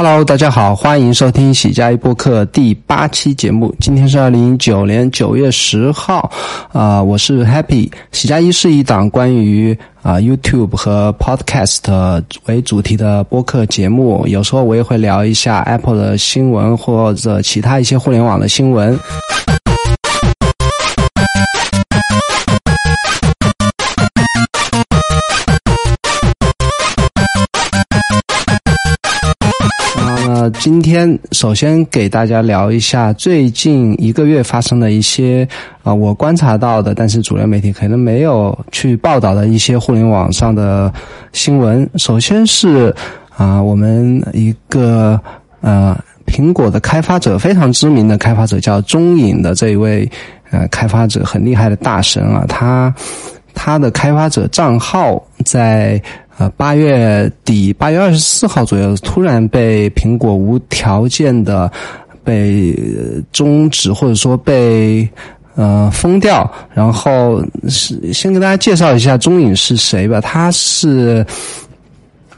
Hello，大家好，欢迎收听喜加一播客第八期节目。今天是二零一九年九月十号，啊，我是 Happy。喜加一是一档关于啊 YouTube 和 Podcast 为主题的播客节目，有时候我也会聊一下 Apple 的新闻或者其他一些互联网的新闻。今天首先给大家聊一下最近一个月发生的一些啊，我观察到的，但是主流媒体可能没有去报道的一些互联网上的新闻。首先是啊，我们一个呃，苹果的开发者非常知名的开发者叫中影的这一位呃开发者很厉害的大神啊，他他的开发者账号在。呃，八月底，八月二十四号左右，突然被苹果无条件的被终止，或者说被呃封掉。然后是先给大家介绍一下中影是谁吧。他是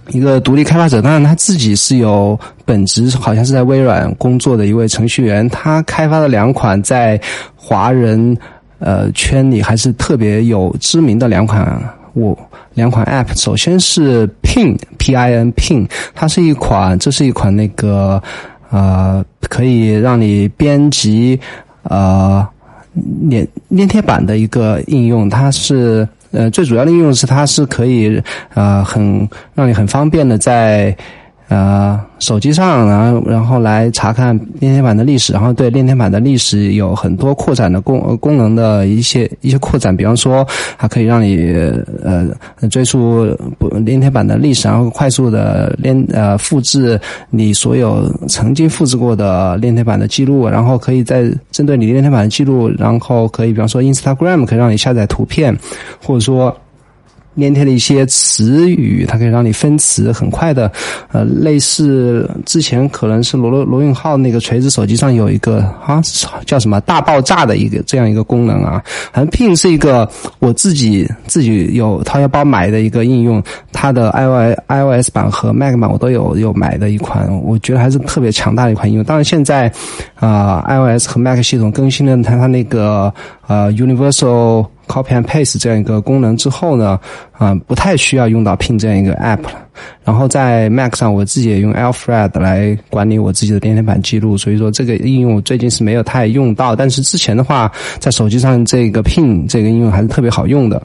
一个独立开发者，当然他自己是有本职，好像是在微软工作的一位程序员。他开发的两款在华人呃圈里还是特别有知名的两款。我两款 App，首先是 Pin P I N Pin，它是一款，这是一款那个呃，可以让你编辑呃粘粘贴板的一个应用。它是呃最主要的应用是它是可以呃很让你很方便的在。呃，手机上，然后然后来查看链贴板的历史，然后对链贴板的历史有很多扩展的功功能的一些一些扩展，比方说，它可以让你呃追溯不链贴板的历史，然后快速的链呃复制你所有曾经复制过的链贴板的记录，然后可以在针对你链贴板的记录，然后可以比方说 Instagram 可以让你下载图片，或者说。粘贴的一些词语，它可以让你分词很快的，呃，类似之前可能是罗罗罗永浩那个锤子手机上有一个啊叫什么大爆炸的一个这样一个功能啊，反正 Pin 是一个我自己自己有掏腰包买的一个应用，它的 i o iOS 版和 Mac 版我都有有买的一款，我觉得还是特别强大的一款应用。当然现在啊 iOS 和 Mac 系统更新了它它那个呃 Universal。Copy and paste 这样一个功能之后呢，啊，不太需要用到 Pin 这样一个 App 了。然后在 Mac 上，我自己也用 Alfred 来管理我自己的电贴板记录，所以说这个应用最近是没有太用到。但是之前的话，在手机上这个 Pin 这个应用还是特别好用的。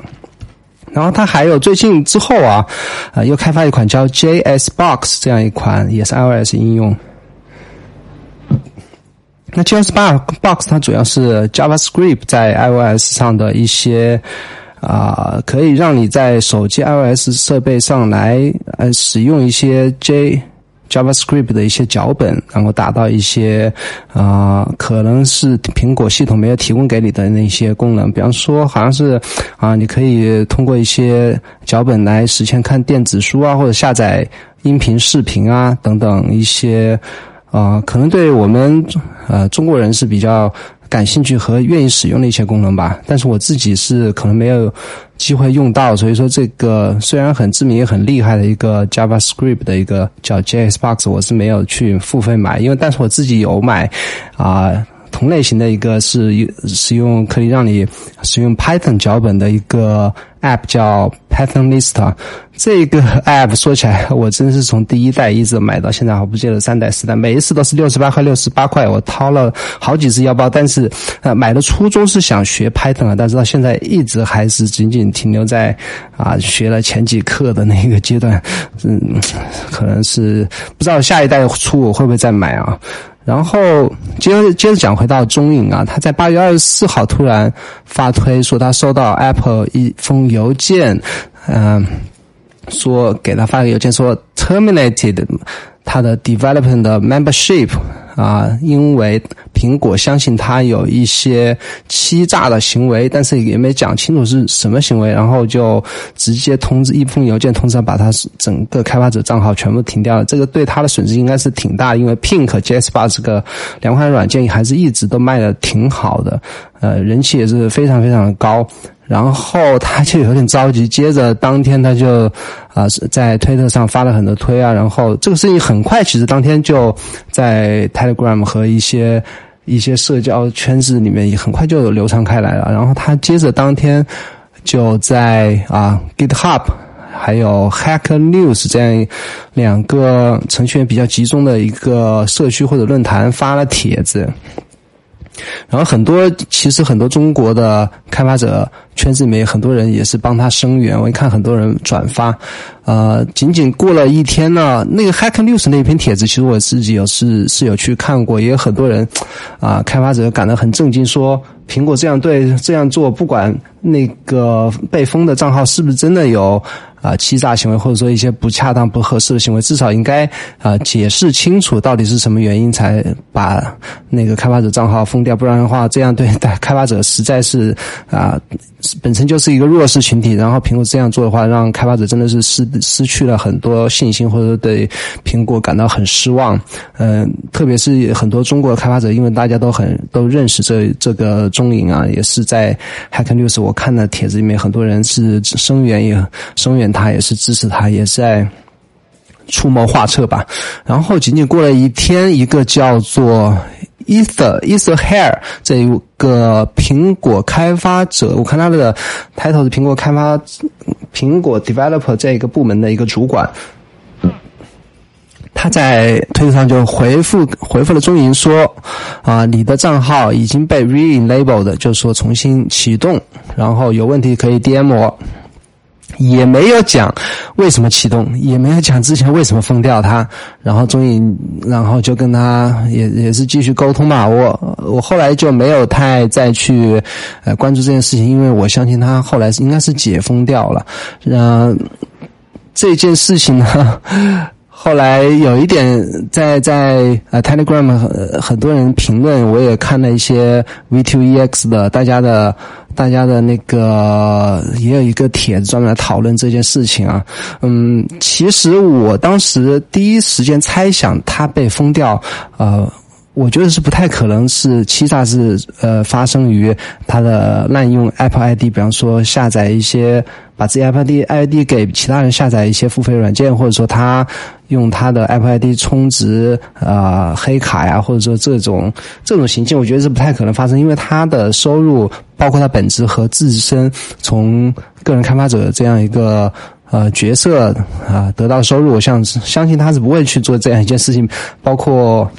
然后它还有最近之后啊，啊，又开发一款叫 JS Box 这样一款也是 iOS 应用。那 j a s p r Box 它主要是 JavaScript 在 iOS 上的一些啊，可以让你在手机 iOS 设备上来呃使用一些 J JavaScript 的一些脚本，然后达到一些啊，可能是苹果系统没有提供给你的那些功能。比方说，好像是啊，你可以通过一些脚本来实现看电子书啊，或者下载音频、视频啊等等一些。啊，可能对我们呃中国人是比较感兴趣和愿意使用的一些功能吧。但是我自己是可能没有机会用到，所以说这个虽然很知名也很厉害的一个 JavaScript 的一个叫 JSBox，我是没有去付费买，因为但是我自己有买啊同类型的一个是使用可以让你使用 Python 脚本的一个 App 叫。Python List 这个 App 说起来，我真是从第一代一直买到现在，我不记得三代四代，每一次都是六十八块六十八块，我掏了好几次腰包。但是，呃，买的初衷是想学 Python 啊，但是到现在一直还是仅仅停留在啊学了前几课的那个阶段。嗯，可能是不知道下一代出我会不会再买啊。然后接着接着讲回到中影啊，他在八月二十四号突然发推说他收到 Apple 一封邮件，嗯，说给他发个邮件说 terminated 他的 development membership。啊，因为苹果相信他有一些欺诈的行为，但是也没讲清楚是什么行为，然后就直接通知一封邮件通知他把他整个开发者账号全部停掉了。这个对他的损失应该是挺大，因为 Pink、JS 八这个两款软件还是一直都卖的挺好的呃，人气也是非常非常的高。然后他就有点着急，接着当天他就啊在推特上发了很多推啊，然后这个事情很快，其实当天就在 Telegram 和一些一些社交圈子里面也很快就流传开来了。然后他接着当天就在啊 GitHub 还有 Hacker News 这样两个程序员比较集中的一个社区或者论坛发了帖子。然后很多，其实很多中国的开发者圈子里面，很多人也是帮他声援。我一看很多人转发，呃，仅仅过了一天呢，那个 Hack News 那篇帖子，其实我自己有是是有去看过，也有很多人，啊，开发者感到很震惊，说苹果这样对这样做，不管那个被封的账号是不是真的有。啊，欺诈行为或者说一些不恰当、不合适的行为，至少应该啊解释清楚到底是什么原因才把那个开发者账号封掉，不然的话，这样对开发者实在是啊本身就是一个弱势群体。然后苹果这样做的话，让开发者真的是失失去了很多信心，或者对苹果感到很失望。嗯，特别是很多中国的开发者，因为大家都很都认识这这个中影啊，也是在 Hack News 我看的帖子里面，很多人是声援也声援。他也是支持他，也是在出谋划策吧。然后仅仅过了一天，一个叫做 Ether Ether Hair 这一个苹果开发者，我看他的 title 是苹果开发苹果 developer 这一个部门的一个主管，他在推特上就回复回复了中银说啊，你的账号已经被 re-enabled，就是说重新启动，然后有问题可以 DM 我。也没有讲为什么启动，也没有讲之前为什么封掉他，然后终于，然后就跟他也也是继续沟通吧。我我后来就没有太再去呃关注这件事情，因为我相信他后来应该是解封掉了。嗯，这件事情呢。后来有一点在在呃 Telegram 很很多人评论，我也看了一些 V2EX 的大家的大家的那个也有一个帖子专门来讨论这件事情啊。嗯，其实我当时第一时间猜想它被封掉，呃。我觉得是不太可能是欺诈是呃发生于他的滥用 Apple ID，比方说下载一些把自己 Apple ID ID 给其他人下载一些付费软件，或者说他用他的 Apple ID 充值啊黑卡呀，或者说这种这种行径，我觉得是不太可能发生，因为他的收入包括他本职和自身从个人开发者这样一个呃角色啊得到收入，我相相信他是不会去做这样一件事情，包括。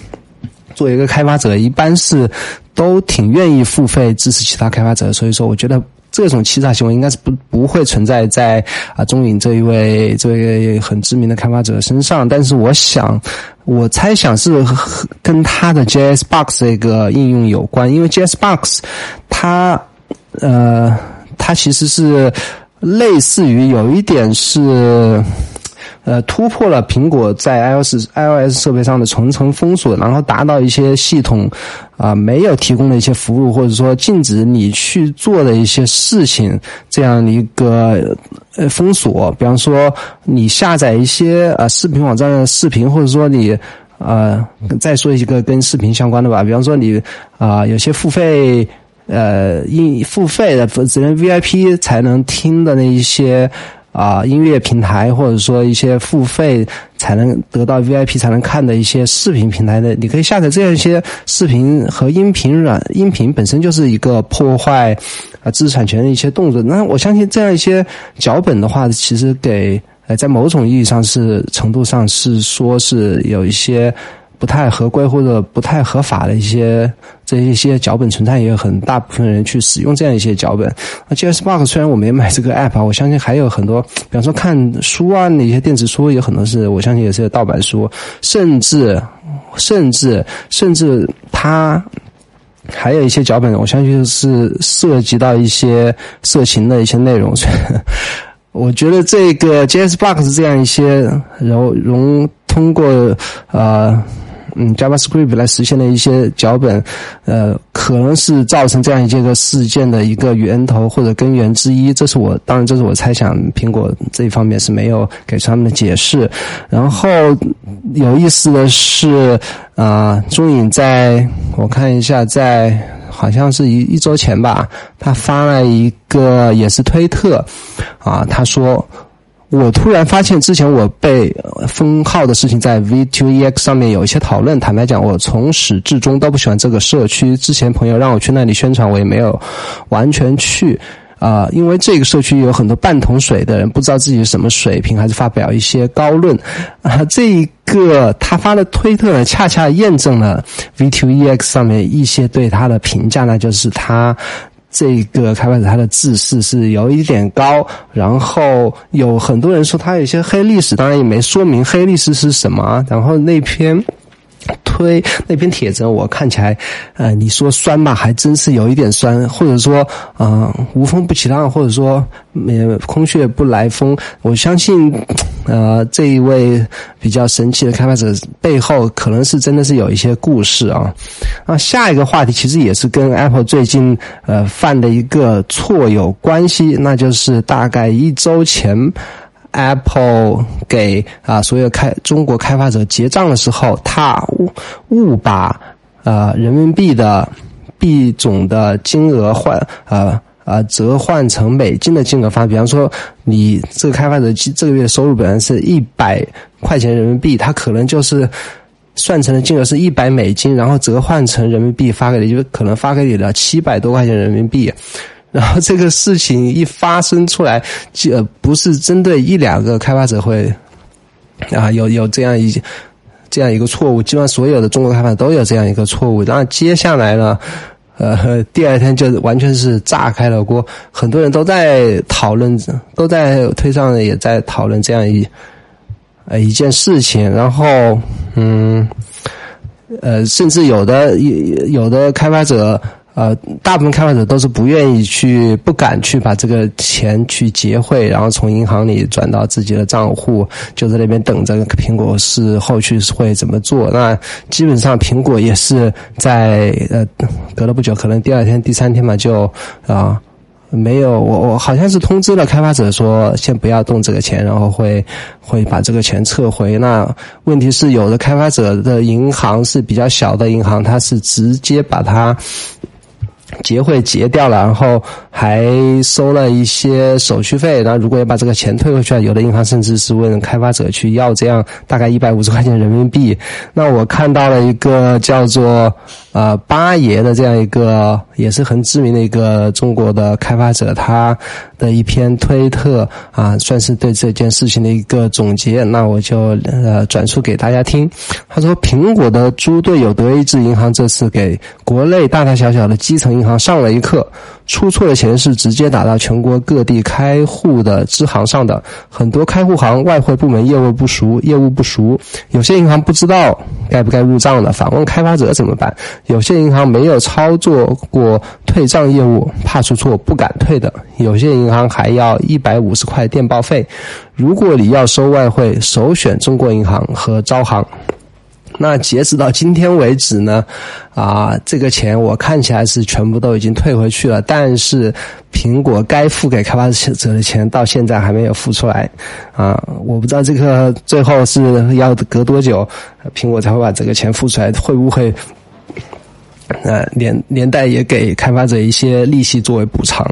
作为一个开发者，一般是都挺愿意付费支持其他开发者，所以说我觉得这种欺诈行为应该是不不会存在在啊中影这一位这位很知名的开发者身上。但是我想，我猜想是跟他的 JSBox 这个应用有关，因为 JSBox 它呃它其实是类似于有一点是。呃，突破了苹果在 iOS iOS 设备上的层层封锁，然后达到一些系统啊没有提供的一些服务，或者说禁止你去做的一些事情，这样的一个呃封锁。比方说，你下载一些呃视频网站的视频，或者说你呃再说一个跟视频相关的吧，比方说你啊有些付费呃应付费的只能 VIP 才能听的那一些。啊，音乐平台或者说一些付费才能得到 VIP 才能看的一些视频平台的，你可以下载这样一些视频和音频软音频，本身就是一个破坏啊知识产权的一些动作。那我相信这样一些脚本的话，其实给呃在某种意义上是程度上是说是有一些。不太合规或者不太合法的一些这一些脚本存在，也有很大部分人去使用这样一些脚本。那 GS Box 虽然我没买这个 app 啊，我相信还有很多，比方说看书啊，那些电子书有很多是，我相信也是盗版书，甚至甚至甚至它还有一些脚本，我相信是涉及到一些色情的一些内容。我觉得这个 GS Box 这样一些然后容通过呃。嗯，JavaScript 来实现的一些脚本，呃，可能是造成这样一件个事件的一个源头或者根源之一。这是我当然，这是我猜想，苹果这一方面是没有给出他们的解释。然后有意思的是，啊，中影在我看一下，在好像是一一周前吧，他发了一个也是推特，啊，他说。我突然发现，之前我被封号的事情在 V2EX 上面有一些讨论。坦白讲，我从始至终都不喜欢这个社区。之前朋友让我去那里宣传，我也没有完全去啊，因为这个社区有很多半桶水的人，不知道自己是什么水平，还是发表一些高论啊。这一个他发的推特呢，恰恰验证了 V2EX 上面一些对他的评价呢，就是他。这个开发者他的自视是有一点高，然后有很多人说他有一些黑历史，当然也没说明黑历史是什么。然后那篇推那篇帖子，我看起来，呃，你说酸吧，还真是有一点酸，或者说，嗯，无风不起浪，或者说，呃，空穴不来风。我相信。呃，这一位比较神奇的开发者背后，可能是真的是有一些故事啊。那下一个话题其实也是跟 Apple 最近呃犯的一个错有关系，那就是大概一周前，Apple 给啊所有开中国开发者结账的时候，他误误把呃人民币的币种的金额换呃。啊，折换成美金的金额发，比方说你这个开发者这个月收入本来是一百块钱人民币，他可能就是算成的金额是一百美金，然后折换成人民币发给你，就可能发给你了七百多块钱人民币。然后这个事情一发生出来，就不是针对一两个开发者会啊有有这样一这样一个错误，基本上所有的中国开发者都有这样一个错误。然后接下来呢？呃，第二天就完全是炸开了锅，很多人都在讨论，都在推上也在讨论这样一呃一件事情，然后嗯，呃，甚至有的有有的开发者。呃，大部分开发者都是不愿意去、不敢去把这个钱去结汇，然后从银行里转到自己的账户，就在那边等着苹果是后续会怎么做。那基本上苹果也是在呃隔了不久，可能第二天、第三天嘛，就啊没有我我好像是通知了开发者说先不要动这个钱，然后会会把这个钱撤回。那问题是有的开发者的银行是比较小的银行，它是直接把它。结汇结掉了，然后还收了一些手续费。然后如果要把这个钱退回去，有的银行甚至是问开发者去要这样大概一百五十块钱人民币。那我看到了一个叫做呃八爷的这样一个也是很知名的一个中国的开发者，他的一篇推特啊，算是对这件事情的一个总结。那我就呃转述给大家听。他说，苹果的猪队友德意志银行这次给国内大大小小的基层。银行上了一课，出错的钱是直接打到全国各地开户的支行上的。很多开户行外汇部门业务不熟，业务不熟，有些银行不知道该不该入账的，反问开发者怎么办？有些银行没有操作过退账业务，怕出错不敢退的。有些银银行还要一百五十块电报费。如果你要收外汇，首选中国银行和招行。那截止到今天为止呢，啊，这个钱我看起来是全部都已经退回去了，但是苹果该付给开发者的钱到现在还没有付出来，啊，我不知道这个最后是要隔多久，苹果才会把这个钱付出来，会不会，呃，连连带也给开发者一些利息作为补偿？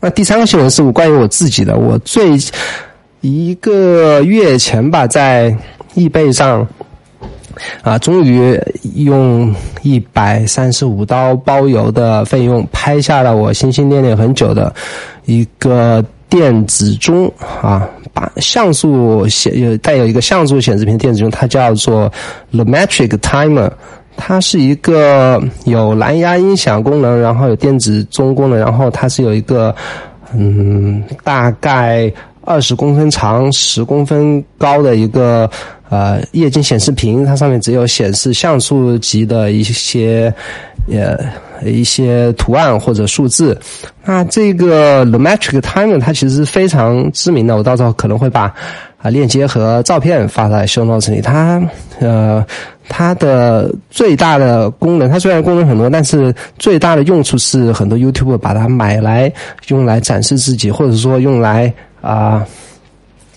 那第三个新闻是我关于我自己的，我最一个月前吧，在易贝上。啊，终于用一百三十五刀包邮的费用拍下了我心心念念很久的一个电子钟啊，把像素显有带有一个像素显示屏电子钟，它叫做 The Metric Timer，它是一个有蓝牙音响功能，然后有电子钟功能，然后它是有一个嗯大概二十公分长、十公分高的一个。呃，液晶显示屏，它上面只有显示像素级的一些，呃，一些图案或者数字。那这个 The Metric Timer 它其实是非常知名的，我到时候可能会把啊链接和照片发在 Show Notes 里。它呃，它的最大的功能，它虽然功能很多，但是最大的用处是很多 YouTube 把它买来用来展示自己，或者说用来啊。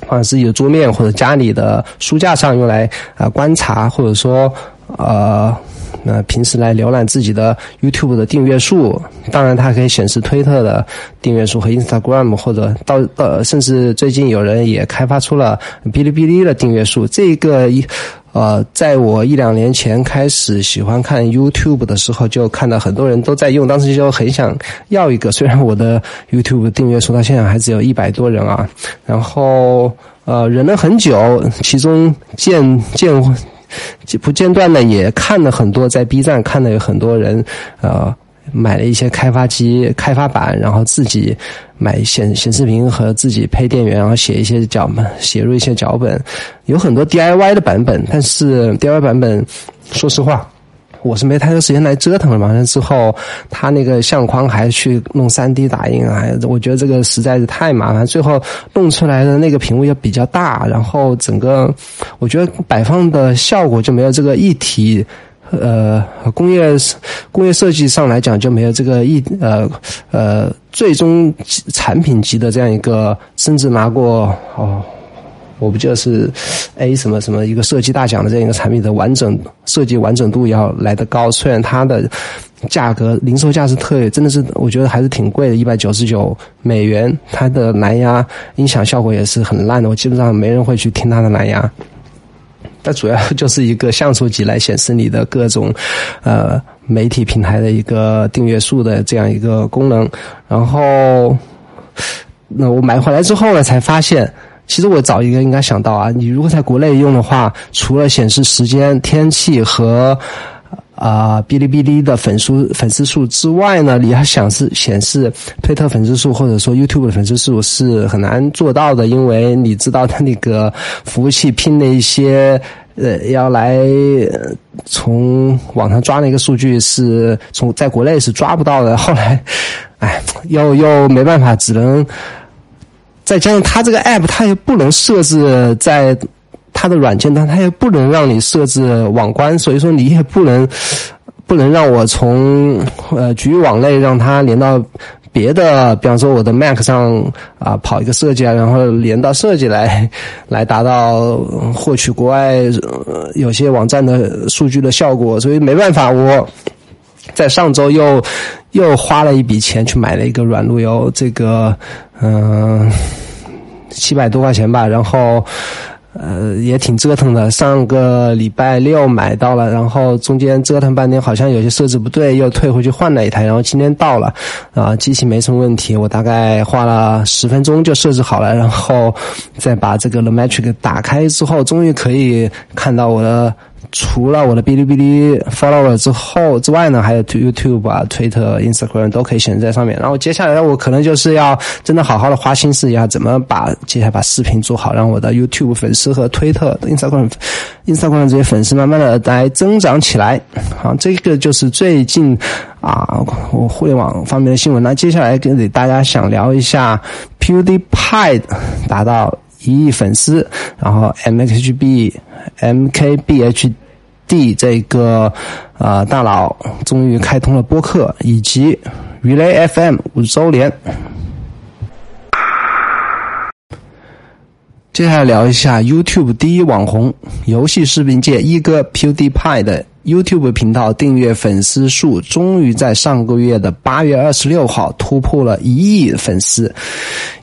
放自己的桌面或者家里的书架上，用来啊观察，或者说呃那平时来浏览自己的 YouTube 的订阅数，当然它可以显示推特的订阅数和 Instagram，或者到呃，甚至最近有人也开发出了哔哩哔哩的订阅数。这个一呃，在我一两年前开始喜欢看 YouTube 的时候，就看到很多人都在用，当时就很想要一个。虽然我的 YouTube 订阅数到现在还只有一百多人啊，然后呃忍了很久，其中见见。不间断的也看了很多，在 B 站看的有很多人，呃，买了一些开发机、开发板，然后自己买显显示屏和自己配电源，然后写一些脚本，写入一些脚本，有很多 DIY 的版本，但是 DIY 版本，说实话。我是没太多时间来折腾了嘛，那之后他那个相框还去弄三 D 打印啊，我觉得这个实在是太麻烦。最后弄出来的那个屏幕也比较大，然后整个我觉得摆放的效果就没有这个一体，呃，工业工业设计上来讲就没有这个一呃呃最终产品级的这样一个，甚至拿过哦。我不记得是 A 什么什么一个设计大奖的这样一个产品的完整设计完整度要来得高，虽然它的价格零售价是特真的是我觉得还是挺贵的，一百九十九美元。它的蓝牙音响效果也是很烂的，我基本上没人会去听它的蓝牙。它主要就是一个像素级来显示你的各种呃媒体平台的一个订阅数的这样一个功能。然后那我买回来之后呢，才发现。其实我早一个应该想到啊，你如果在国内用的话，除了显示时间、天气和啊哔哩哔哩的粉丝粉丝数之外呢，你要想是显示推特粉丝数或者说 YouTube 的粉丝数是很难做到的，因为你知道它那个服务器拼的一些呃要来从网上抓那个数据是从在国内是抓不到的。后来，哎，又又没办法，只能。再加上它这个 app，它也不能设置在它的软件端，它也不能让你设置网关，所以说你也不能 不能让我从呃局域网内让它连到别的，比方说我的 Mac 上啊跑一个设计啊，然后连到设计来来达到获取国外有些网站的数据的效果，所以没办法，我在上周又又花了一笔钱去买了一个软路由，这个。嗯，七百多块钱吧，然后，呃，也挺折腾的。上个礼拜六买到了，然后中间折腾半天，好像有些设置不对，又退回去换了一台。然后今天到了，啊，机器没什么问题，我大概花了十分钟就设置好了，然后再把这个 The Matrix 打开之后，终于可以看到我的。除了我的哔哩哔哩 follower 之后之外呢，还有 YouTube 啊、Twitter、Instagram 都可以显示在上面。然后接下来我可能就是要真的好好的花心思一下，怎么把接下来把视频做好，让我的 YouTube 粉丝和 Twitter、Instagram、Instagram 这些粉丝慢慢的来增长起来。好，这个就是最近啊，我互联网方面的新闻。那接下来跟大家想聊一下 PewDiePie 达到一亿粉丝，然后 MXGB。MKBHD 这个啊大佬终于开通了播客，以及 Relay FM 五周年。接下来聊一下 YouTube 第一网红，游戏视频界一哥 PewDiePie 的 YouTube 频道订阅粉丝数终于在上个月的八月二十六号突破了一亿粉丝。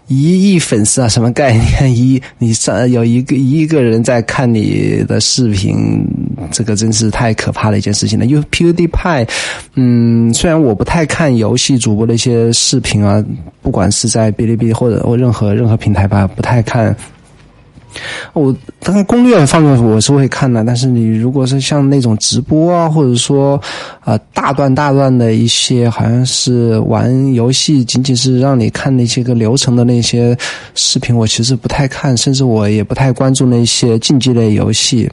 一亿粉丝啊，什么概念？一你上有一个一个人在看你的视频，这个真是太可怕的一件事情了。因为 PewDiePie，嗯，虽然我不太看游戏主播的一些视频啊，不管是在哔哩哔哩或者或任何任何平台吧，不太看。我当然攻略方面我是会看的，但是你如果是像那种直播啊，或者说啊大段大段的一些，好像是玩游戏，仅仅是让你看那些个流程的那些视频，我其实不太看，甚至我也不太关注那些竞技类游戏。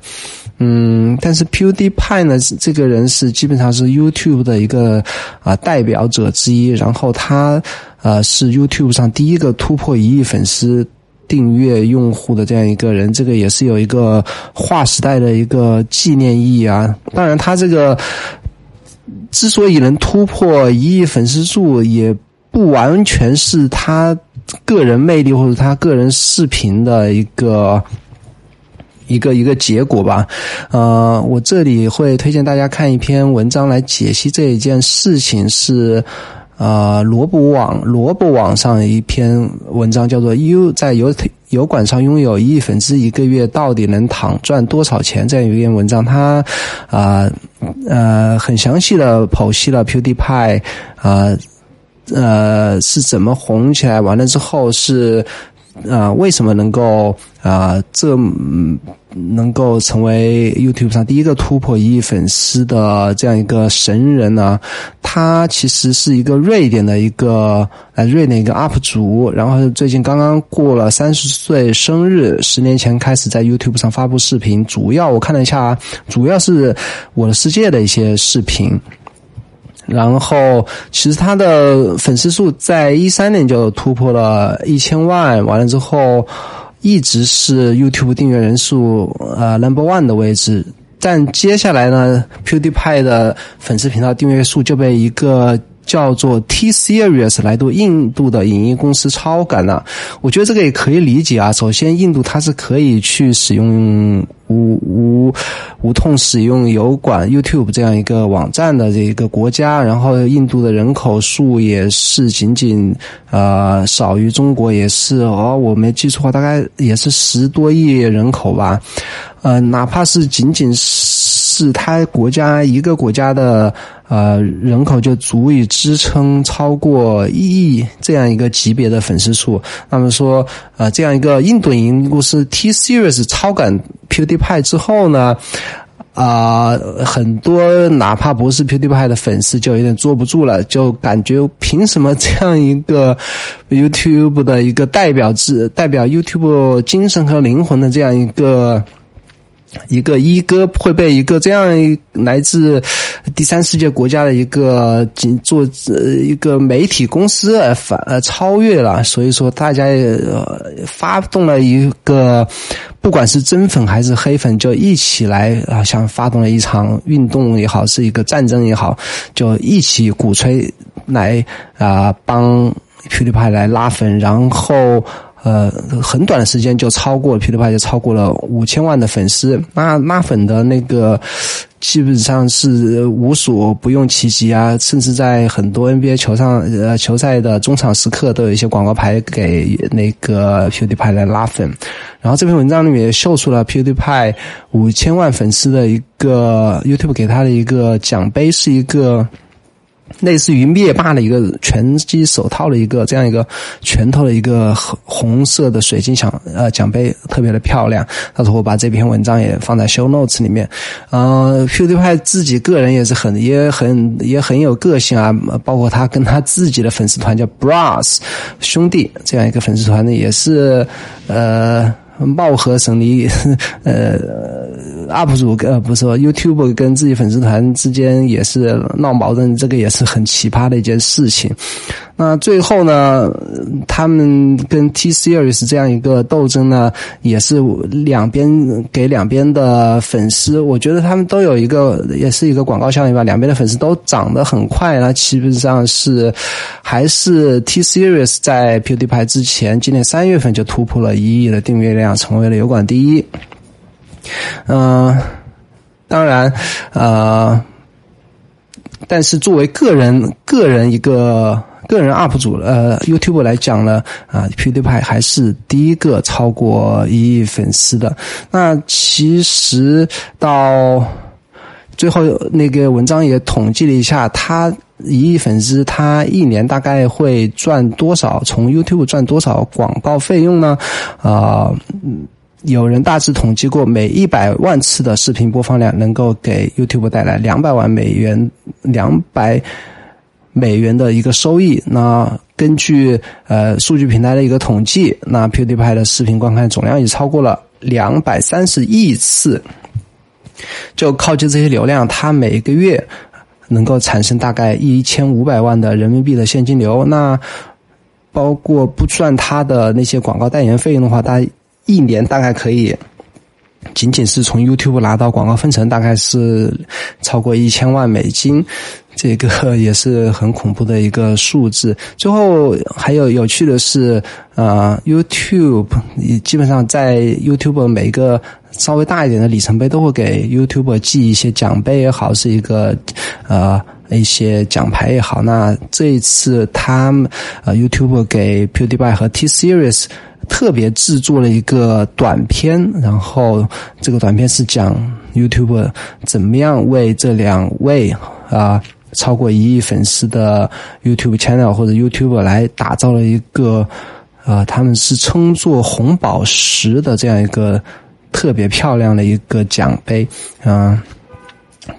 嗯，但是 PewDiePie 呢，这个人是基本上是 YouTube 的一个啊代表者之一，然后他呃是 YouTube 上第一个突破一亿粉丝。订阅用户的这样一个人，这个也是有一个划时代的一个纪念意义啊。当然，他这个之所以能突破一亿粉丝数，也不完全是他个人魅力或者他个人视频的一个一个一个结果吧。呃，我这里会推荐大家看一篇文章来解析这一件事情，是呃萝卜网萝卜网上一篇文章，叫做 “U 在油油管上拥有一亿粉丝，一个月到底能躺赚多少钱？”这样一篇文章，它啊呃很详细的剖析了 pudi 派啊。呃，是怎么红起来？完了之后是啊，为什么能够啊这嗯能够成为 YouTube 上第一个突破一亿粉丝的这样一个神人呢？他其实是一个瑞典的一个呃瑞典一个 UP 主，然后最近刚刚过了三十岁生日，十年前开始在 YouTube 上发布视频，主要我看了一下，主要是我的世界的一些视频。然后，其实他的粉丝数在一三年就突破了一千万，完了之后，一直是 YouTube 订阅人数呃 number one 的位置。但接下来呢，PewDiePie 的粉丝频道订阅数就被一个。叫做 T Series 来读印度的影音公司超赶了，我觉得这个也可以理解啊。首先，印度它是可以去使用无无无痛使用油管 YouTube 这样一个网站的这一个国家，然后印度的人口数也是仅仅呃少于中国，也是哦，我没记错，大概也是十多亿人口吧。呃，哪怕是仅仅是是它国家一个国家的。呃，人口就足以支撑超过一亿这样一个级别的粉丝数。那么说，呃，这样一个印度影音公司 T Series 超赶 PewDiePie 之后呢，啊，很多哪怕不是 PewDiePie 的粉丝就有点坐不住了，就感觉凭什么这样一个 YouTube 的一个代表制、代表 YouTube 精神和灵魂的这样一个。一个一哥会被一个这样来自第三世界国家的一个做一个媒体公司反呃超越了，所以说大家呃发动了一个不管是真粉还是黑粉，就一起来啊，像发动了一场运动也好，是一个战争也好，就一起鼓吹来啊帮霹雳派来拉粉，然后。呃，很短的时间就超过 PewDiePie，就超过了五千万的粉丝。那拉粉的那个基本上是无所不用其极啊，甚至在很多 NBA 球上呃球赛的中场时刻都有一些广告牌给那个 PewDiePie 来拉粉。然后这篇文章里面秀出了 PewDiePie 五千万粉丝的一个 YouTube 给他的一个奖杯，是一个。类似于灭霸的一个拳击手套的一个这样一个拳头的一个红色的水晶奖呃奖杯，特别的漂亮。到时候我把这篇文章也放在 show notes 里面。呃，PewDiePie 自己个人也是很也很也很有个性啊，包括他跟他自己的粉丝团叫 Bros 兄弟这样一个粉丝团呢，也是呃。貌合神离，呃，UP 主呃不是说 YouTube 跟自己粉丝团之间也是闹矛盾，这个也是很奇葩的一件事情。那最后呢，他们跟 T Series 这样一个斗争呢，也是两边给两边的粉丝，我觉得他们都有一个，也是一个广告效应吧。两边的粉丝都涨得很快，那基本上是还是 T Series 在 PewDiePie 之前，今年三月份就突破了一亿的订阅量，成为了油管第一。嗯，当然，呃，但是作为个人个人一个。个人 UP 主呃，YouTube 来讲呢，啊，PewDiePie 还是第一个超过一亿粉丝的。那其实到最后那个文章也统计了一下，他一亿粉丝，他一年大概会赚多少？从 YouTube 赚多少广告费用呢？啊，有人大致统计过，每一百万次的视频播放量能够给 YouTube 带来两百万美元，两百。美元的一个收益。那根据呃数据平台的一个统计，那 PewDiePie 的视频观看总量已超过了两百三十亿次。就靠近这些流量，它每个月能够产生大概一千五百万的人民币的现金流。那包括不算它的那些广告代言费用的话，它一年大概可以。仅仅是从 YouTube 拿到广告分成，大概是超过一千万美金。这个 也是很恐怖的一个数字。最后还有有趣的是，呃，YouTube 基本上在 YouTube 每个稍微大一点的里程碑都会给 YouTube 寄一些奖杯也好，是一个呃一些奖牌也好。那这一次他们呃 YouTube 给 PewDiePie 和 T Series 特别制作了一个短片，然后这个短片是讲 YouTube 怎么样为这两位啊。超过一亿粉丝的 YouTube channel 或者 YouTube 来打造了一个，呃，他们是称作红宝石的这样一个特别漂亮的一个奖杯，嗯。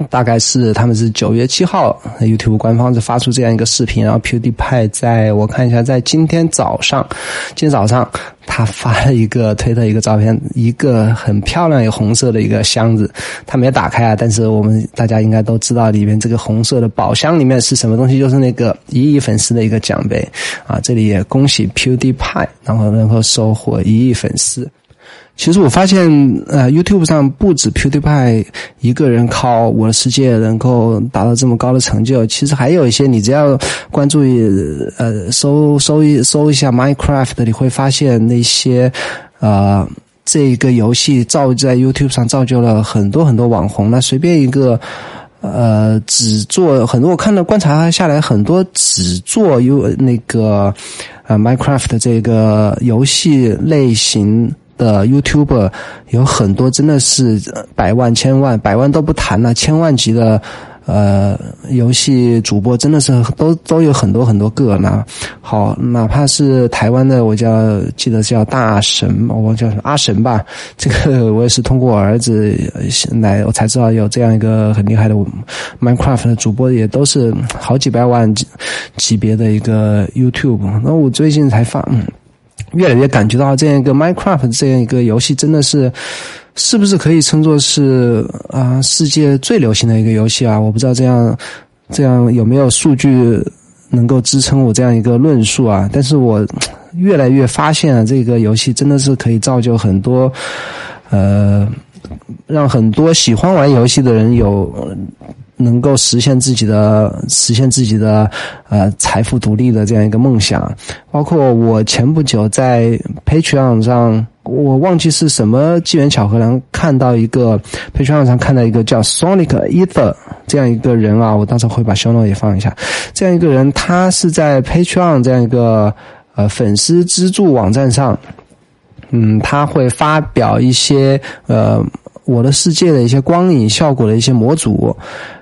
大概是他们是九月七号，YouTube 官方是发出这样一个视频，然后 PewDiePie 在我看一下，在今天早上，今天早上他发了一个推特一个照片，一个很漂亮、有红色的一个箱子，他没有打开啊，但是我们大家应该都知道里面这个红色的宝箱里面是什么东西，就是那个一亿粉丝的一个奖杯啊！这里也恭喜 PewDiePie，然后能够收获一亿粉丝。其实我发现，呃，YouTube 上不止 PewDiePie 一个人靠《我的世界》能够达到这么高的成就，其实还有一些，你只要关注，呃，搜搜一搜一下 Minecraft，你会发现那些，呃，这个游戏造在 YouTube 上造就了很多很多网红。那随便一个，呃，只做很多，我看到观察下来，很多只做有那个，呃，Minecraft 这个游戏类型。的 YouTube 有很多真的是百万、千万、百万都不谈了，千万级的呃游戏主播真的是都都有很多很多个呢。好，哪怕是台湾的，我叫记得叫大神，我叫阿神吧。这个 我也是通过我儿子来，我才知道有这样一个很厉害的 Minecraft 的主播，也都是好几百万级级别的一个 YouTube。那我最近才发。嗯越来越感觉到这样一个 Minecraft 这样一个游戏真的是，是不是可以称作是啊世界最流行的一个游戏啊？我不知道这样这样有没有数据能够支撑我这样一个论述啊？但是我越来越发现啊，这个游戏真的是可以造就很多呃，让很多喜欢玩游戏的人有。能够实现自己的实现自己的呃财富独立的这样一个梦想，包括我前不久在 Patreon 上，我忘记是什么机缘巧合，然后看到一个 Patreon 上看到一个叫 Sonic Ether 这样一个人啊，我到时会把 show note 也放一下。这样一个人，他是在 Patreon 这样一个呃粉丝资助网站上，嗯，他会发表一些呃我的世界的一些光影效果的一些模组。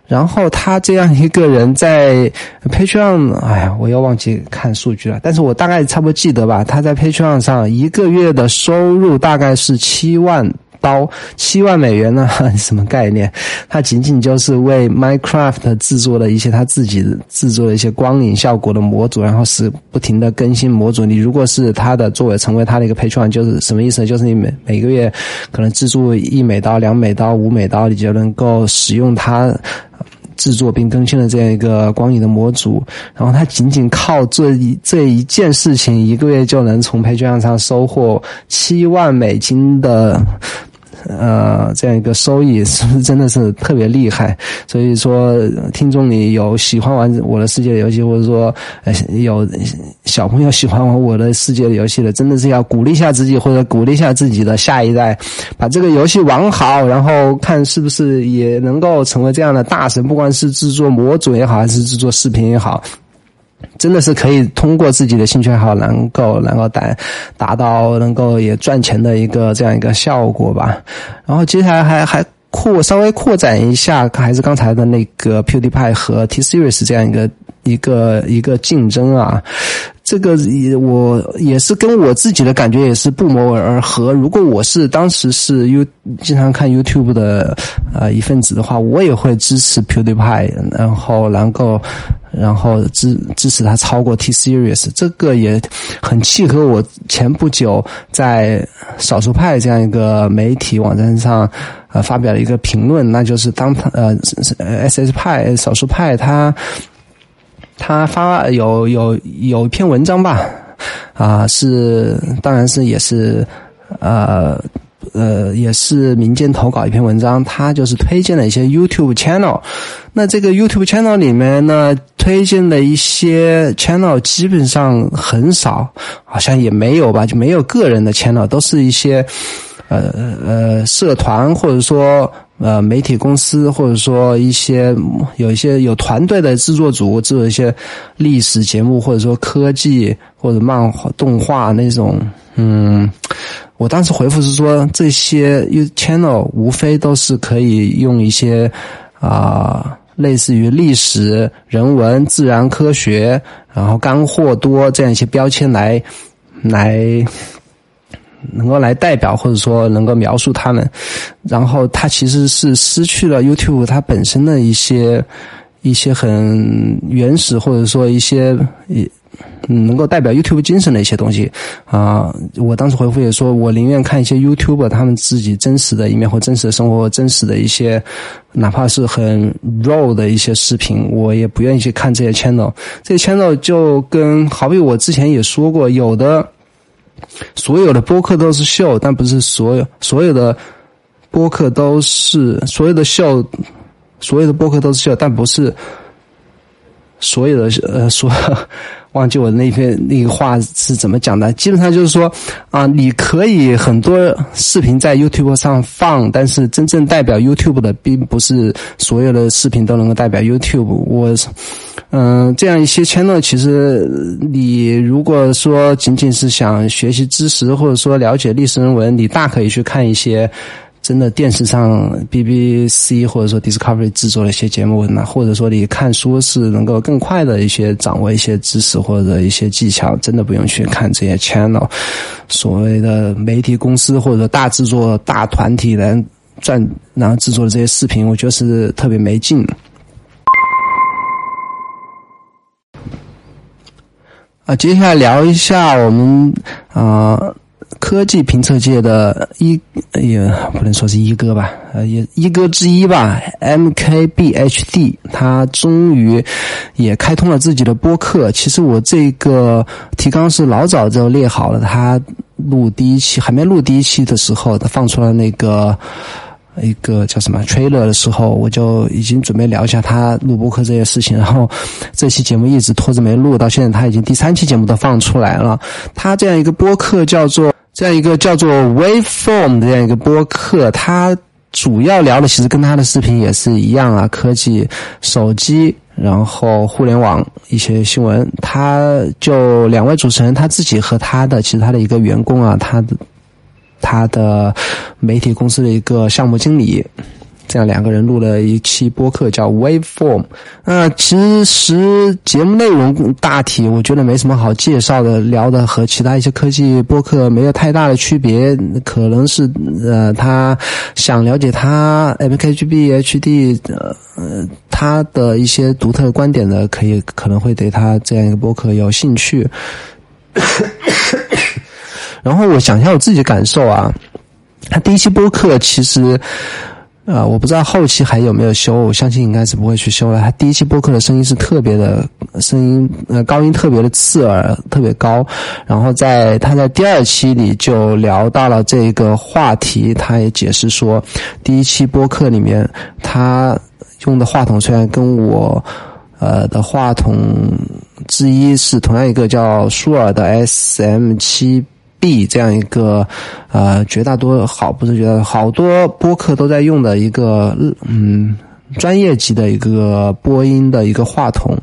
然后他这样一个人在 Patreon，哎呀，我又忘记看数据了，但是我大概差不多记得吧。他在 Patreon 上一个月的收入大概是七万刀，七万美元呢？什么概念？他仅仅就是为 Minecraft 制作了一些他自己制作的一些光影效果的模组，然后是不停的更新模组。你如果是他的作为成为他的一个 Patreon，就是什么意思？就是你每每个月可能资助一美刀、两美刀、五美刀，你就能够使用它。制作并更新了这样一个光影的模组，然后他仅仅靠这一这一件事情，一个月就能从 Patreon 上收获七万美金的。呃，这样一个收益 是不是真的是特别厉害？所以说，听众里有喜欢玩《我的世界》的游戏，或者说呃有小朋友喜欢玩《我的世界》的游戏的，真的是要鼓励一下自己，或者鼓励一下自己的下一代，把这个游戏玩好，然后看是不是也能够成为这样的大神，不管是制作模组也好，还是制作视频也好。真的是可以通过自己的兴趣爱好，能够能够达达到能够也赚钱的一个这样一个效果吧。然后接下来还还扩稍微扩展一下，还是刚才的那个 PewDiePie 和 T Series 这样一个一个一个竞争啊。这个也我也是跟我自己的感觉也是不谋而合。如果我是当时是 You 经常看 YouTube 的呃一份子的话，我也会支持 PewDiePie，然后能够。然后支支持他超过 T Series，这个也很契合我前不久在少数派这样一个媒体网站上呃发表的一个评论，那就是当他呃 S S 派少数派他他发有有有一篇文章吧啊是当然是也是呃呃，也是民间投稿一篇文章，他就是推荐了一些 YouTube channel。那这个 YouTube channel 里面呢，推荐的一些 channel 基本上很少，好像也没有吧，就没有个人的 channel，都是一些呃呃社团或者说。呃，媒体公司或者说一些有一些有团队的制作组制作一些历史节目，或者说科技或者漫画动画那种，嗯，我当时回复是说这些 channel 无非都是可以用一些啊类似于历史、人文、自然科学，然后干货多这样一些标签来来。能够来代表或者说能够描述他们，然后它其实是失去了 YouTube 它本身的一些一些很原始或者说一些嗯能够代表 YouTube 精神的一些东西啊。我当时回复也说，我宁愿看一些 YouTube 他们自己真实的一面或真实的生活、真实的一些哪怕是很 raw 的一些视频，我也不愿意去看这些 channel。这些 channel 就跟好比我之前也说过，有的。所有的播客都是秀，但不是所有所有的播客都是所有的秀，所有的播客都是秀，但不是所有的呃说。忘记我那篇那个话是怎么讲的？基本上就是说，啊，你可以很多视频在 YouTube 上放，但是真正代表 YouTube 的，并不是所有的视频都能够代表 YouTube。我，嗯，这样一些 channel，其实你如果说仅仅是想学习知识，或者说了解历史人文，你大可以去看一些。真的电视上 BBC 或者说 Discovery 制作的一些节目，那或者说你看书是能够更快的一些掌握一些知识或者一些技巧，真的不用去看这些 channel，所谓的媒体公司或者大制作大团体来赚然后制作的这些视频，我觉得是特别没劲。啊，接下来聊一下我们啊。科技评测界的一也不能说是一哥吧，呃，也一哥之一吧。MKBHD，他终于也开通了自己的播客。其实我这个提纲是老早就列好了，他录第一期还没录第一期的时候，他放出了那个一个叫什么 trailer 的时候，我就已经准备聊一下他录播客这些事情。然后这期节目一直拖着没录，到现在他已经第三期节目都放出来了。他这样一个播客叫做。这样一个叫做 Waveform 的这样一个播客，它主要聊的其实跟他的视频也是一样啊，科技、手机，然后互联网一些新闻。他就两位主持人，他自己和他的其实他的一个员工啊，他的他的媒体公司的一个项目经理。这样两个人录了一期播客，叫 Waveform。那其实节目内容大体我觉得没什么好介绍的，聊的和其他一些科技播客没有太大的区别。可能是呃，他想了解他 MKGB HD 呃他的一些独特观点的，可以可能会对他这样一个播客有兴趣。然后我想一下我自己的感受啊，他第一期播客其实。啊，我不知道后期还有没有修，我相信应该是不会去修了。他第一期播客的声音是特别的，声音呃高音特别的刺耳，特别高。然后在他在第二期里就聊到了这个话题，他也解释说，第一期播客里面他用的话筒虽然跟我呃的话筒之一是同样一个叫舒尔的 S M 七。B 这样一个，呃，绝大多好不是觉得好多播客都在用的一个，嗯，专业级的一个播音的一个话筒。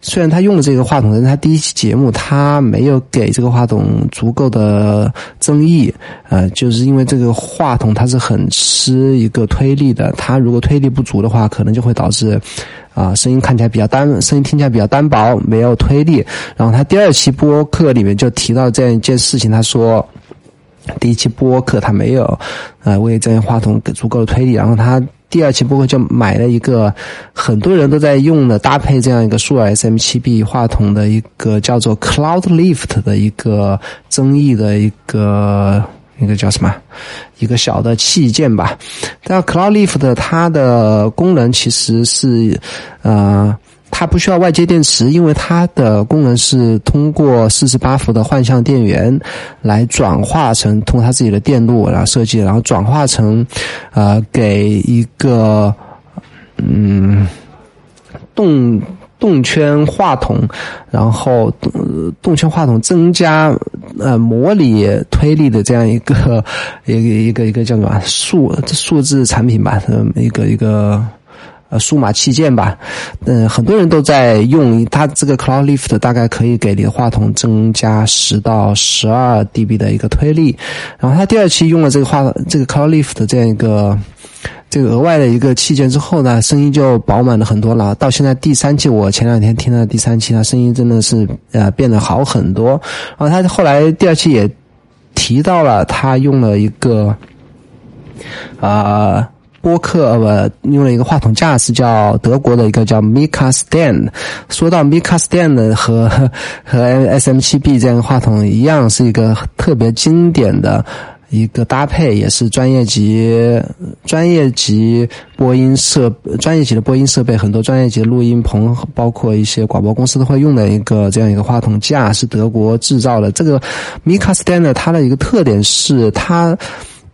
虽然他用了这个话筒，但是他第一期节目他没有给这个话筒足够的增益，呃，就是因为这个话筒它是很吃一个推力的，它如果推力不足的话，可能就会导致。啊，声音看起来比较单，声音听起来比较单薄，没有推力。然后他第二期播客里面就提到这样一件事情，他说，第一期播客他没有，呃，为这样话筒给足够的推力。然后他第二期播客就买了一个很多人都在用的搭配这样一个舒尔 SM 七 B 话筒的一个叫做 Cloud Lift 的一个增益的一个。那个叫什么？一个小的器件吧。但 Cloud Lift 它的功能其实是，啊，它不需要外接电池，因为它的功能是通过四十八伏的幻象电源来转化成通过它自己的电路然后设计，然后转化成呃给一个嗯动。动圈话筒，然后动圈话筒增加呃模拟推力的这样一个一个一个一个叫什么数数字产品吧，一个一个数码器件吧。嗯，很多人都在用它这个 Cloud Lift，大概可以给你的话筒增加十到十二 dB 的一个推力。然后它第二期用了这个话这个 Cloud Lift 这样一个。这个额外的一个器件之后呢，声音就饱满了很多了。到现在第三期，我前两天听了第三期，它声音真的是呃变得好很多。然后他后来第二期也提到了，他用了一个啊播客不用了一个话筒架，是叫德国的一个叫 Mika Stand。说到 Mika Stand 和 和 SM7B 这样的话筒一样，是一个特别经典的。一个搭配也是专业级、专业级播音设、专业级的播音设备，很多专业级录音棚，包括一些广播公司都会用的一个这样一个话筒架，是德国制造的。这个 Mika Stand 它的一个特点是，它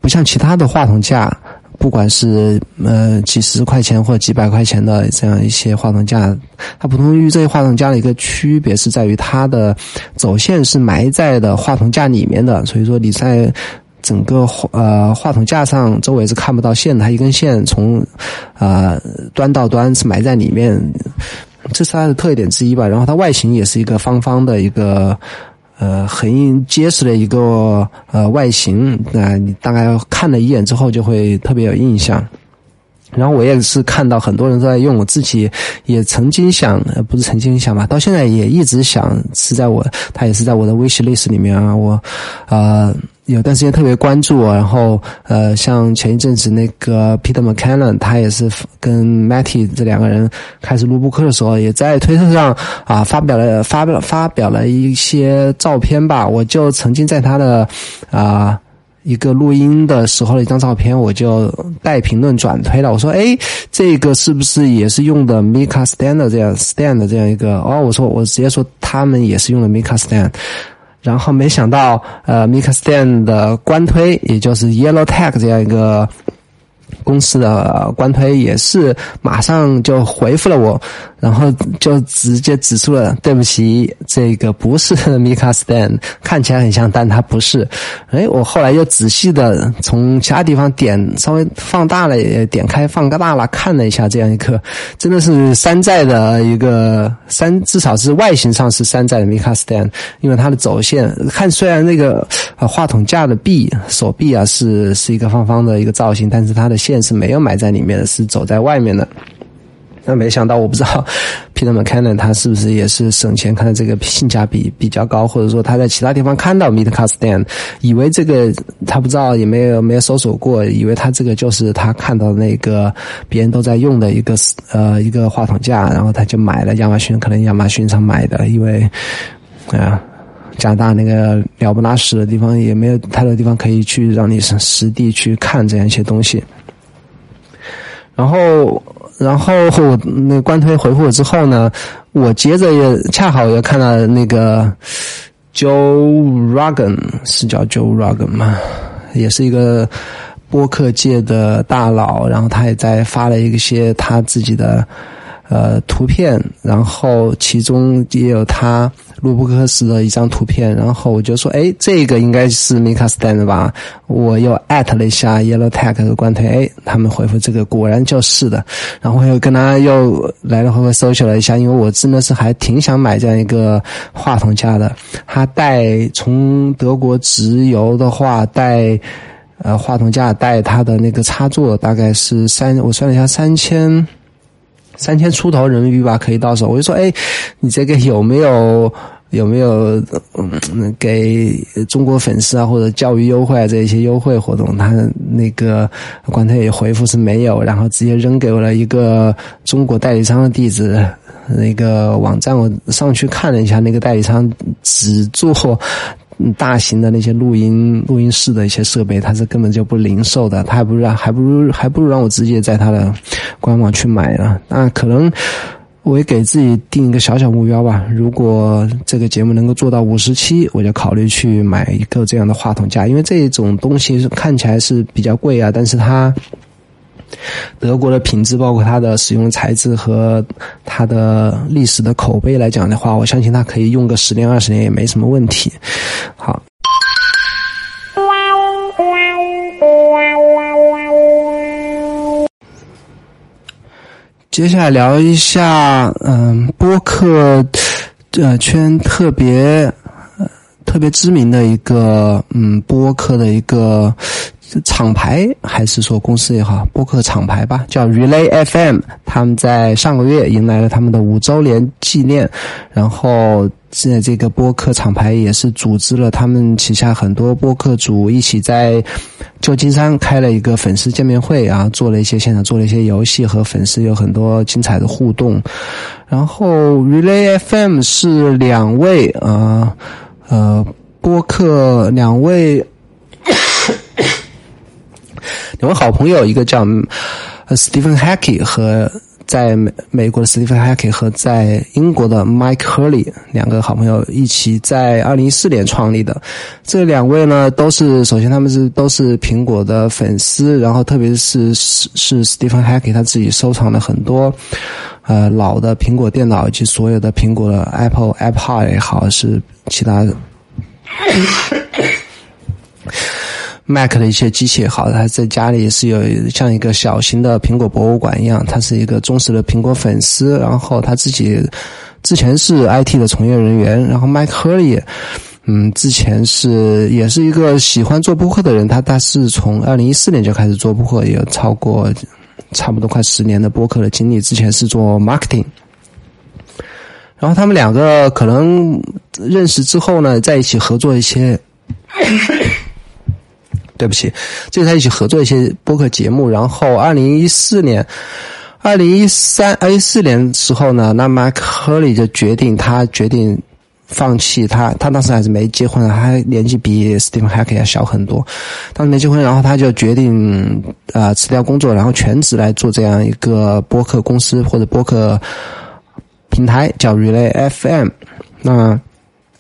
不像其他的话筒架，不管是呃几十块钱或几百块钱的这样一些话筒架，它不同于这些话筒架的一个区别是在于它的走线是埋在的话筒架里面的，所以说你在整个呃话筒架上周围是看不到线的，它一根线从啊端到端是埋在里面，这是它的特点之一吧。然后它外形也是一个方方的一个呃很结实的一个呃外形，那你大概看了一眼之后就会特别有印象。然后我也是看到很多人都在用，我自己也曾经想，不是曾经想吧，到现在也一直想是在我，它也是在我的 wish list 里面啊，我啊。有段时间特别关注我，然后呃，像前一阵子那个 Peter McCallum，他也是跟 Matty 这两个人开始录播课的时候，也在推特上啊发表了发表发表了一些照片吧。我就曾经在他的啊一个录音的时候的一张照片，我就带评论转推了。我说，哎，这个是不是也是用的 Mika Stand 这样 Stand 这样一个？哦，我说我直接说他们也是用的 Mika Stand。然后没想到，呃，Mika Stand 的官推，也就是 Yellow Tag 这样一个。公司的官推也是马上就回复了我，然后就直接指出了对不起，这个不是 Mika Stan，看起来很像，但它不是。哎，我后来又仔细的从其他地方点稍微放大了，点开放大了看了一下，这样一个真的是山寨的一个山，至少是外形上是山寨的 Mika Stan，因为它的走线看虽然那个话筒架的臂手臂啊是是一个方方的一个造型，但是它的。线是没有埋在里面的，是走在外面的。那没想到，我不知道 Peter McCann 他是不是也是省钱，看到这个性价比比较高，或者说他在其他地方看到 Meet Car Stand，以为这个他不知道，也没有没有搜索过，以为他这个就是他看到那个别人都在用的一个呃一个话筒架，然后他就买了亚马逊，可能亚马逊上买的，因为啊。加拿大那个鸟不拉屎的地方，也没有太多地方可以去让你实实地去看这样一些东西。然后，然后那官推回复了之后呢，我接着也恰好也看到那个 Joe Rogan，是叫 Joe Rogan 吗？也是一个播客界的大佬，然后他也在发了一些他自己的。呃，图片，然后其中也有他卢布克斯的一张图片，然后我就说，哎，这个应该是 Mika Stand 吧？我又艾特了一下 Yellow Tech 的官推，哎，他们回复这个果然就是的。然后又跟他又来来回回搜索了一下，因为我真的是还挺想买这样一个话筒架的。它带从德国直邮的话，带呃话筒架带它的那个插座，大概是三，我算了一下，三千。三千出头人民币吧，可以到手。我就说，哎，你这个有没有有没有嗯给中国粉丝啊或者教育优惠啊这一些优惠活动？他那个官推也回复是没有，然后直接扔给我了一个中国代理商的地址。那个网站我上去看了一下，那个代理商只做。大型的那些录音录音室的一些设备，它是根本就不零售的，他还不如让还不如还不如让我直接在他的官网去买了。那可能我也给自己定一个小小目标吧。如果这个节目能够做到五十期，我就考虑去买一个这样的话筒架，因为这种东西看起来是比较贵啊，但是它德国的品质，包括它的使用材质和它的历史的口碑来讲的话，我相信它可以用个十年二十年也没什么问题。好。接下来聊一下，嗯，播客呃圈特别特别知名的一个嗯播客的一个厂牌，还是说公司也好，播客厂牌吧，叫 Relay FM。他们在上个月迎来了他们的五周年纪念，然后。现在这个播客厂牌也是组织了他们旗下很多播客组一起在旧金山开了一个粉丝见面会啊，做了一些现场做了一些游戏和粉丝有很多精彩的互动。然后 Relay FM 是两位啊呃播客两位两位好朋友，一个叫 Stephen Hackey 和。在美美国的 Stephen Hackey 和在英国的 Mike Hurley 两个好朋友一起在二零一四年创立的，这两位呢都是首先他们是都是苹果的粉丝，然后特别是是是 Stephen Hackey 他自己收藏了很多呃老的苹果电脑以及所有的苹果的 Apple iPod 也好是其他的。Mac 的一些机器也好，他在家里是有像一个小型的苹果博物馆一样。他是一个忠实的苹果粉丝，然后他自己之前是 IT 的从业人员。然后 Mike Hurley，嗯，之前是也是一个喜欢做播客的人。他他是从二零一四年就开始做播客，也有超过差不多快十年的播客的经历。之前是做 marketing，然后他们两个可能认识之后呢，在一起合作一些。对不起，就在一起合作一些播客节目。然后，二零一四年、二零一三、二零一四年时候呢，那 Mark Hurley 就决定，他决定放弃他。他当时还是没结婚，他年纪比 Stephen Hack 要小很多。当时没结婚，然后他就决定啊辞掉工作，然后全职来做这样一个播客公司或者播客平台，叫 Relay FM。那。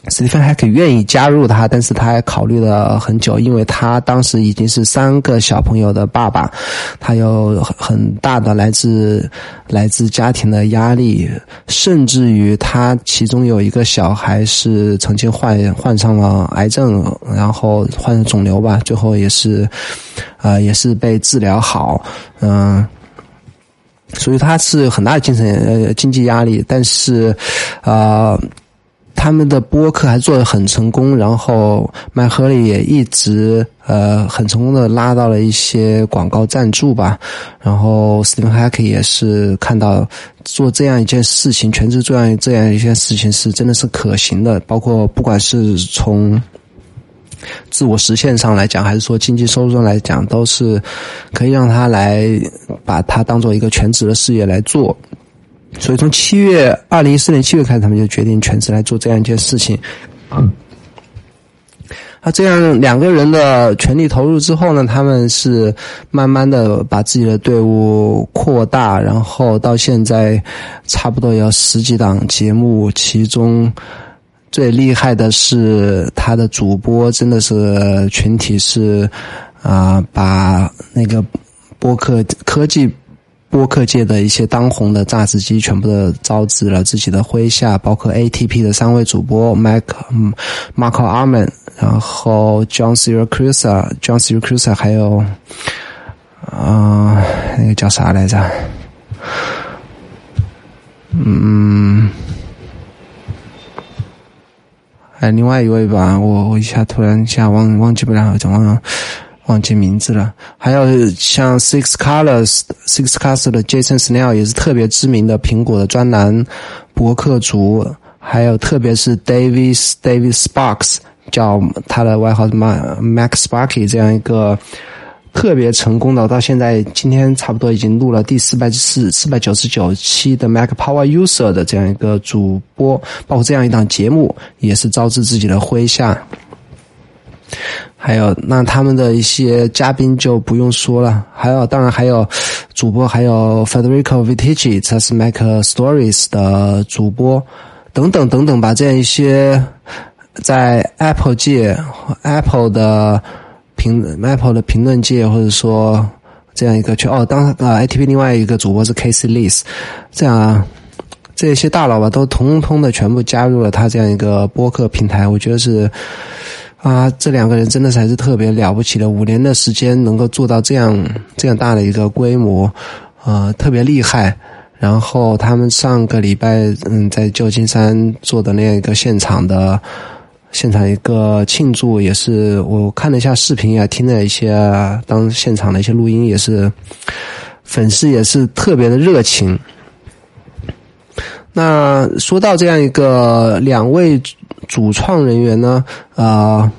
史蒂芬还可以愿意加入他，但是他还考虑了很久，因为他当时已经是三个小朋友的爸爸，他有很大的来自来自家庭的压力，甚至于他其中有一个小孩是曾经患患上了癌症，然后患了肿瘤吧，最后也是，啊，也是被治疗好，嗯，所以他是很大的精神呃经济压力，但是，啊。他们的播客还做得很成功，然后麦赫利也一直呃很成功的拉到了一些广告赞助吧。然后 Stephen Hack 也是看到做这样一件事情，全职做这样这样一件事情是真的是可行的。包括不管是从自我实现上来讲，还是说经济收入上来讲，都是可以让他来把它当做一个全职的事业来做。所以从七月二零一四年七月开始，他们就决定全职来做这样一件事情。啊，那这样两个人的全力投入之后呢，他们是慢慢的把自己的队伍扩大，然后到现在差不多有十几档节目，其中最厉害的是他的主播，真的是群体是啊，把那个播客科技。播客界的一些当红的榨汁机，全部都招致了自己的麾下，包括 ATP 的三位主播 Mac、Marco Arman，然后 John Siracusa、John Siracusa，还有啊，那个叫啥来着？嗯，还另外一位吧，我我一下突然一下忘忘记不了，怎么？忘记名字了，还有像 Six Colors、Six Colors 的 Jason Snell 也是特别知名的苹果的专栏博客主，还有特别是 David David Sparks，叫他的外号什么 Max Sparky 这样一个特别成功的，到现在今天差不多已经录了第四百四四百九十九期的 Mac Power User 的这样一个主播，包括这样一档节目，也是招致自己的麾下。还有那他们的一些嘉宾就不用说了，还有当然还有主播，还有 Federico Vitici，他是 Mac Stories 的主播，等等等等吧，这样一些在 Apple 界、Apple 的评 Apple 的评论界，或者说这样一个去哦，当呃 ATP 另外一个主播是 Casey Lees，这样啊，这些大佬吧都通通的全部加入了他这样一个播客平台，我觉得是。啊，这两个人真的才是特别了不起的，五年的时间能够做到这样这样大的一个规模，呃，特别厉害。然后他们上个礼拜，嗯，在旧金山做的那样一个现场的现场一个庆祝，也是我看了一下视频，也听了一些当现场的一些录音，也是粉丝也是特别的热情。那说到这样一个两位。主创人员呢？啊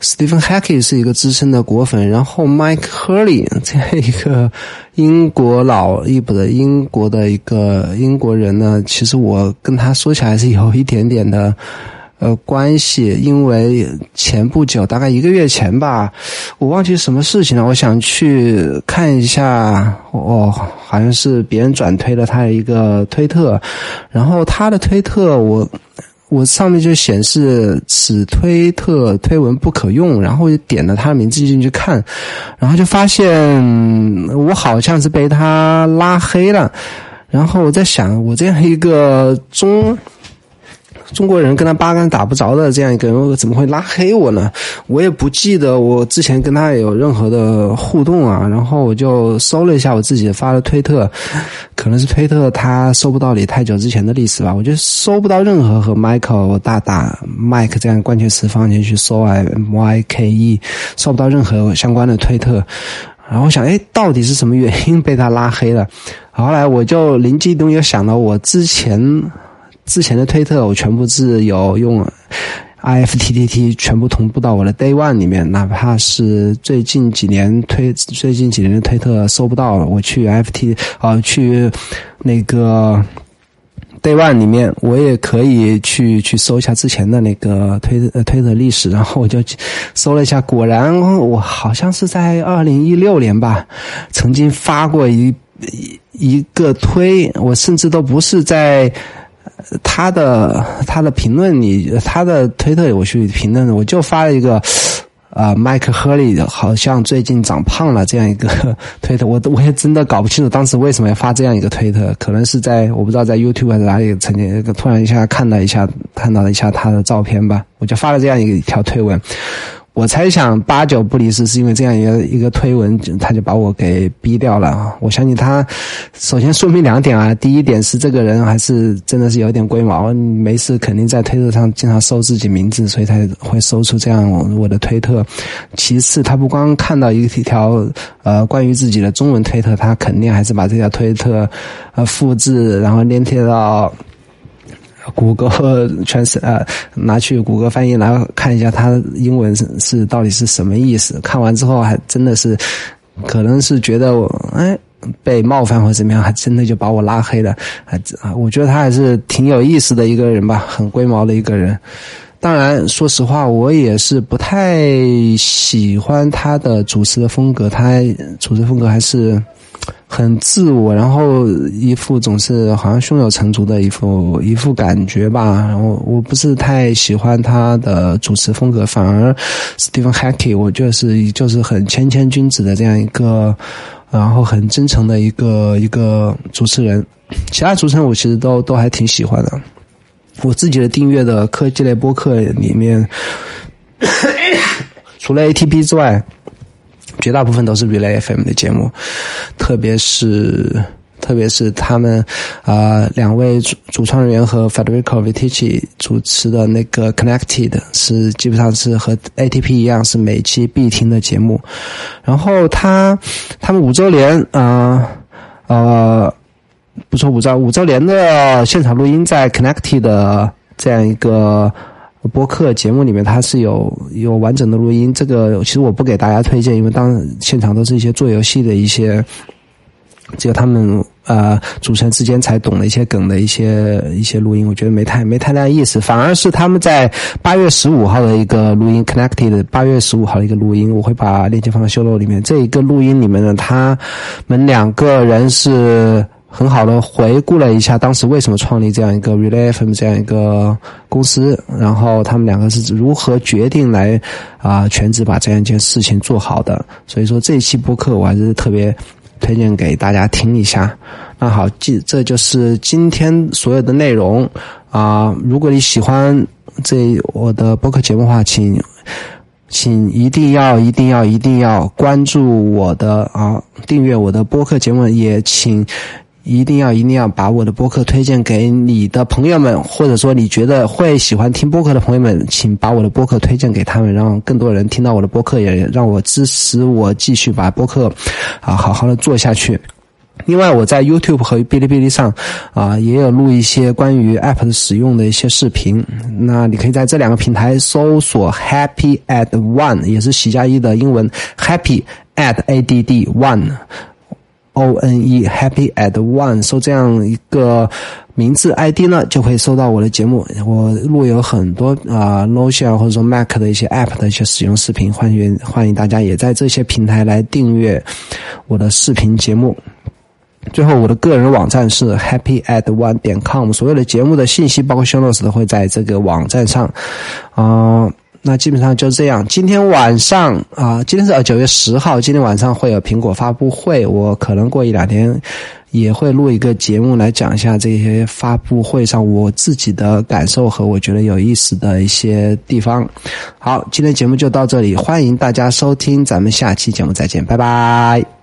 ，Stephen Hackey 是一个资深的果粉，然后 Mike Hurley 这样一个英国老一辈的英国的一个英国人呢，其实我跟他说起来是有一点点的呃关系，因为前不久大概一个月前吧，我忘记什么事情了，我想去看一下，哦，好像是别人转推了他的一个推特，然后他的推特我。我上面就显示此推特推文不可用，然后就点了他的名字进去看，然后就发现我好像是被他拉黑了，然后我在想，我这样一个中。中国人跟他八竿打不着的这样一个人，怎么会拉黑我呢？我也不记得我之前跟他有任何的互动啊。然后我就搜了一下我自己发的推特，可能是推特他搜不到你太久之前的历史吧。我就搜不到任何和 Michael 大大 Mike 这样关键词放进去搜啊 Y K E，搜不到任何相关的推特。然后我想，哎，到底是什么原因被他拉黑了？后来我就灵机一动，又想到我之前。之前的推特我全部是有用 IFTTT 全部同步到我的 Day One 里面，哪怕是最近几年推最近几年的推特搜不到了，我去 FT 啊去那个 Day One 里面，我也可以去去搜一下之前的那个推呃推特历史，然后我就搜了一下，果然我好像是在二零一六年吧，曾经发过一一一个推，我甚至都不是在。他的他的评论里，他的推特我去评论，我就发了一个，啊，麦克赫利好像最近长胖了这样一个 推特，我我也真的搞不清楚当时为什么要发这样一个推特，可能是在我不知道在 YouTube 还是哪里曾经突然一下看了一下看到了一下他的照片吧，我就发了这样一个一条推文。我猜想八九不离十，是因为这样一个一个推文，他就把我给逼掉了。我相信他，首先说明两点啊。第一点是这个人还是真的是有点龟毛，没事肯定在推特上经常搜自己名字，所以才会搜出这样我的推特。其次，他不光看到一条呃关于自己的中文推特，他肯定还是把这条推特呃复制，然后粘贴到。谷歌 全是呃，拿去谷歌翻译，然后看一下它英文是是到底是什么意思。看完之后还真的是，可能是觉得我哎被冒犯或怎么样，还真的就把我拉黑了。还啊，我觉得他还是挺有意思的一个人吧，很龟毛的一个人。当然，说实话，我也是不太喜欢他的主持的风格，他主持风格还是。很自我，然后一副总是好像胸有成竹的一副一副感觉吧。然后我不是太喜欢他的主持风格，反而 Stephen Hackey 我就是就是很谦谦君子的这样一个，然后很真诚的一个一个主持人。其他主持人我其实都都还挺喜欢的。我自己的订阅的科技类播客里面，除了 ATP 之外。绝大部分都是 Relay FM 的节目，特别是特别是他们啊两位主主创人员和 Federico Vitici 主持的那个 Connected 是基本上是和 ATP 一样是每期必听的节目。然后他他们五周年啊呃不说五周五周年的现场录音在 Connected 的这样一个。播客节目里面它是有有完整的录音，这个其实我不给大家推荐，因为当现场都是一些做游戏的一些只有他们呃主持人之间才懂的一些梗的一些一些录音，我觉得没太没太大意思。反而是他们在八月十五号的一个录音，Connected 八月十五号的一个录音，我会把链接放在秀楼里面。这一个录音里面呢，他们两个人是。很好的回顾了一下当时为什么创立这样一个 Relay FM 这样一个公司，然后他们两个是如何决定来啊全职把这样一件事情做好的。所以说这一期播客我还是特别推荐给大家听一下。那好，这这就是今天所有的内容啊。如果你喜欢这我的播客节目的话，请请一定要一定要一定要关注我的啊，订阅我的播客节目，也请。一定要一定要把我的播客推荐给你的朋友们，或者说你觉得会喜欢听播客的朋友们，请把我的播客推荐给他们，让更多人听到我的播客，也让我支持我继续把播客啊好好的做下去。另外，我在 YouTube 和哔哩哔哩上啊也有录一些关于 App 的使用的一些视频，那你可以在这两个平台搜索 Happy at One，也是喜加一的英文 Happy at A D D One。O N E Happy at One，搜这样一个名字 ID 呢，就可以搜到我的节目。我录有很多啊，Notion 或者说 Mac 的一些 App 的一些使用视频，欢迎欢迎大家也在这些平台来订阅我的视频节目。最后，我的个人网站是 Happy at One 点 com，所有的节目的信息包括 Show Notes 都会在这个网站上啊。那基本上就这样。今天晚上啊，今天是九月十号，今天晚上会有苹果发布会。我可能过一两天也会录一个节目来讲一下这些发布会上我自己的感受和我觉得有意思的一些地方。好，今天节目就到这里，欢迎大家收听，咱们下期节目再见，拜拜。